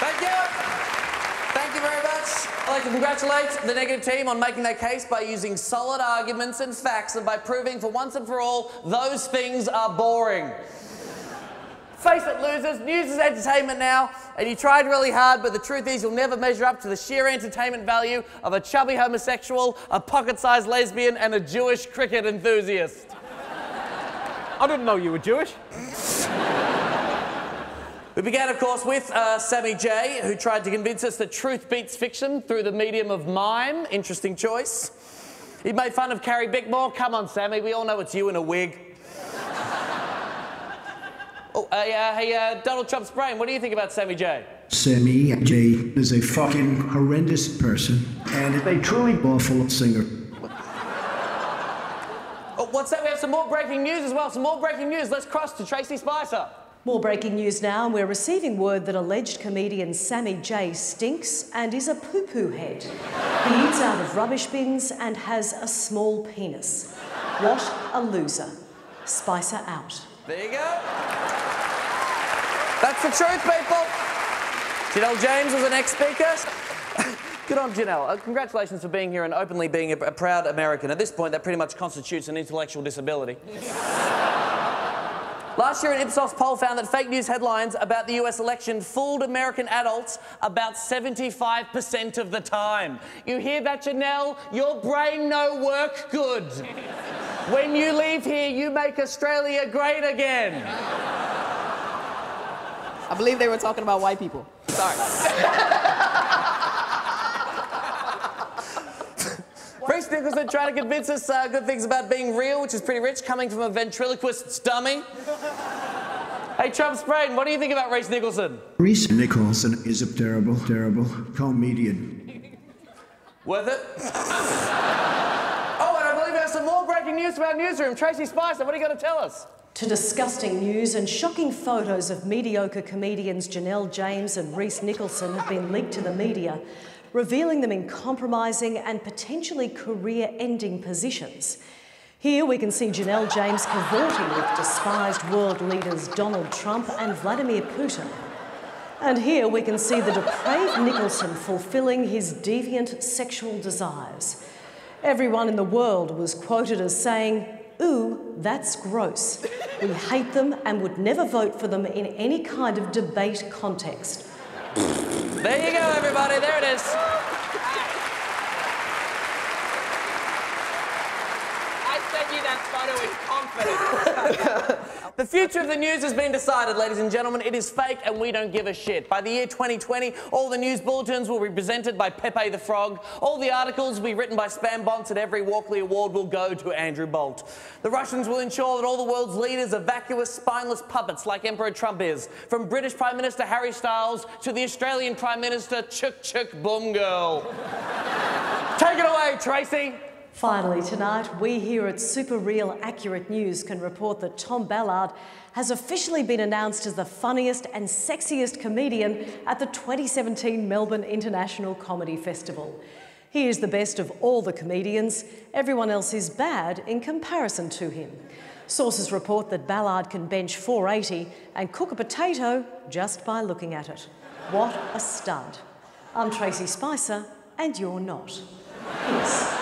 Thank you. Thank you very much. I'd like to congratulate the negative team on making their case by using solid arguments and facts and by proving for once and for all those things are boring. Face it, losers, news is entertainment now, and you tried really hard, but the truth is you'll never measure up to the sheer entertainment value of a chubby homosexual, a pocket sized lesbian, and a Jewish cricket enthusiast. I didn't know you were Jewish. We began, of course, with uh, Sammy J, who tried to convince us that truth beats fiction through the medium of mime. Interesting choice. He made fun of Carrie Bickmore. Come on, Sammy, we all know it's you in a wig. oh, uh, yeah, hey, uh, Donald Trump's brain, what do you think about Sammy J? Sammy J is a fucking horrendous person and a truly awful singer. Oh, what's that? We have some more breaking news as well. Some more breaking news. Let's cross to Tracey Spicer. More breaking news now, and we're receiving word that alleged comedian Sammy J stinks and is a poo poo head. He eats out of rubbish bins and has a small penis. What a loser. Spicer out. There you go. That's the truth, people. Janelle James was the next speaker. Good on Janelle. Uh, congratulations for being here and openly being a, a proud American. At this point, that pretty much constitutes an intellectual disability. Last year, an Ipsos poll found that fake news headlines about the US election fooled American adults about 75% of the time. You hear that, Janelle? Your brain no work good. when you leave here, you make Australia great again. I believe they were talking about white people. Sorry. Rhys Nicholson trying to convince us uh, good things about being real, which is pretty rich, coming from a ventriloquist's dummy. hey, Trump's brain, what do you think about Rhys Nicholson? Rhys Nicholson is a terrible, terrible comedian. Worth it? oh, and I believe there's some more breaking news from our newsroom. Tracey Spicer, what are you going to tell us? To disgusting news and shocking photos of mediocre comedians Janelle James and Rhys Nicholson have been leaked to the media, revealing them in compromising and potentially career ending positions. Here we can see Janelle James cavorting with despised world leaders Donald Trump and Vladimir Putin. And here we can see the depraved Nicholson fulfilling his deviant sexual desires. Everyone in the world was quoted as saying, Ooh, that's gross. We hate them and would never vote for them in any kind of debate context. There you go, everybody. There it is. I you that photo with confidence. The future of the news has been decided, ladies and gentlemen. It is fake and we don't give a shit. By the year 2020, all the news bulletins will be presented by Pepe the Frog. All the articles will be written by spam bots and every Walkley Award will go to Andrew Bolt. The Russians will ensure that all the world's leaders are vacuous, spineless puppets like Emperor Trump is. From British Prime Minister Harry Styles to the Australian Prime Minister Chuk Chuk Boom Girl. Take it away, Tracey. Finally, tonight, we here at Super Real Accurate News can report that Tom Ballard has officially been announced as the funniest and sexiest comedian at the 2017 Melbourne International Comedy Festival. He is the best of all the comedians. Everyone else is bad in comparison to him. Sources report that Ballard can bench 480 and cook a potato just by looking at it. What a stud. I'm Tracey Spicer, and you're not. Peace.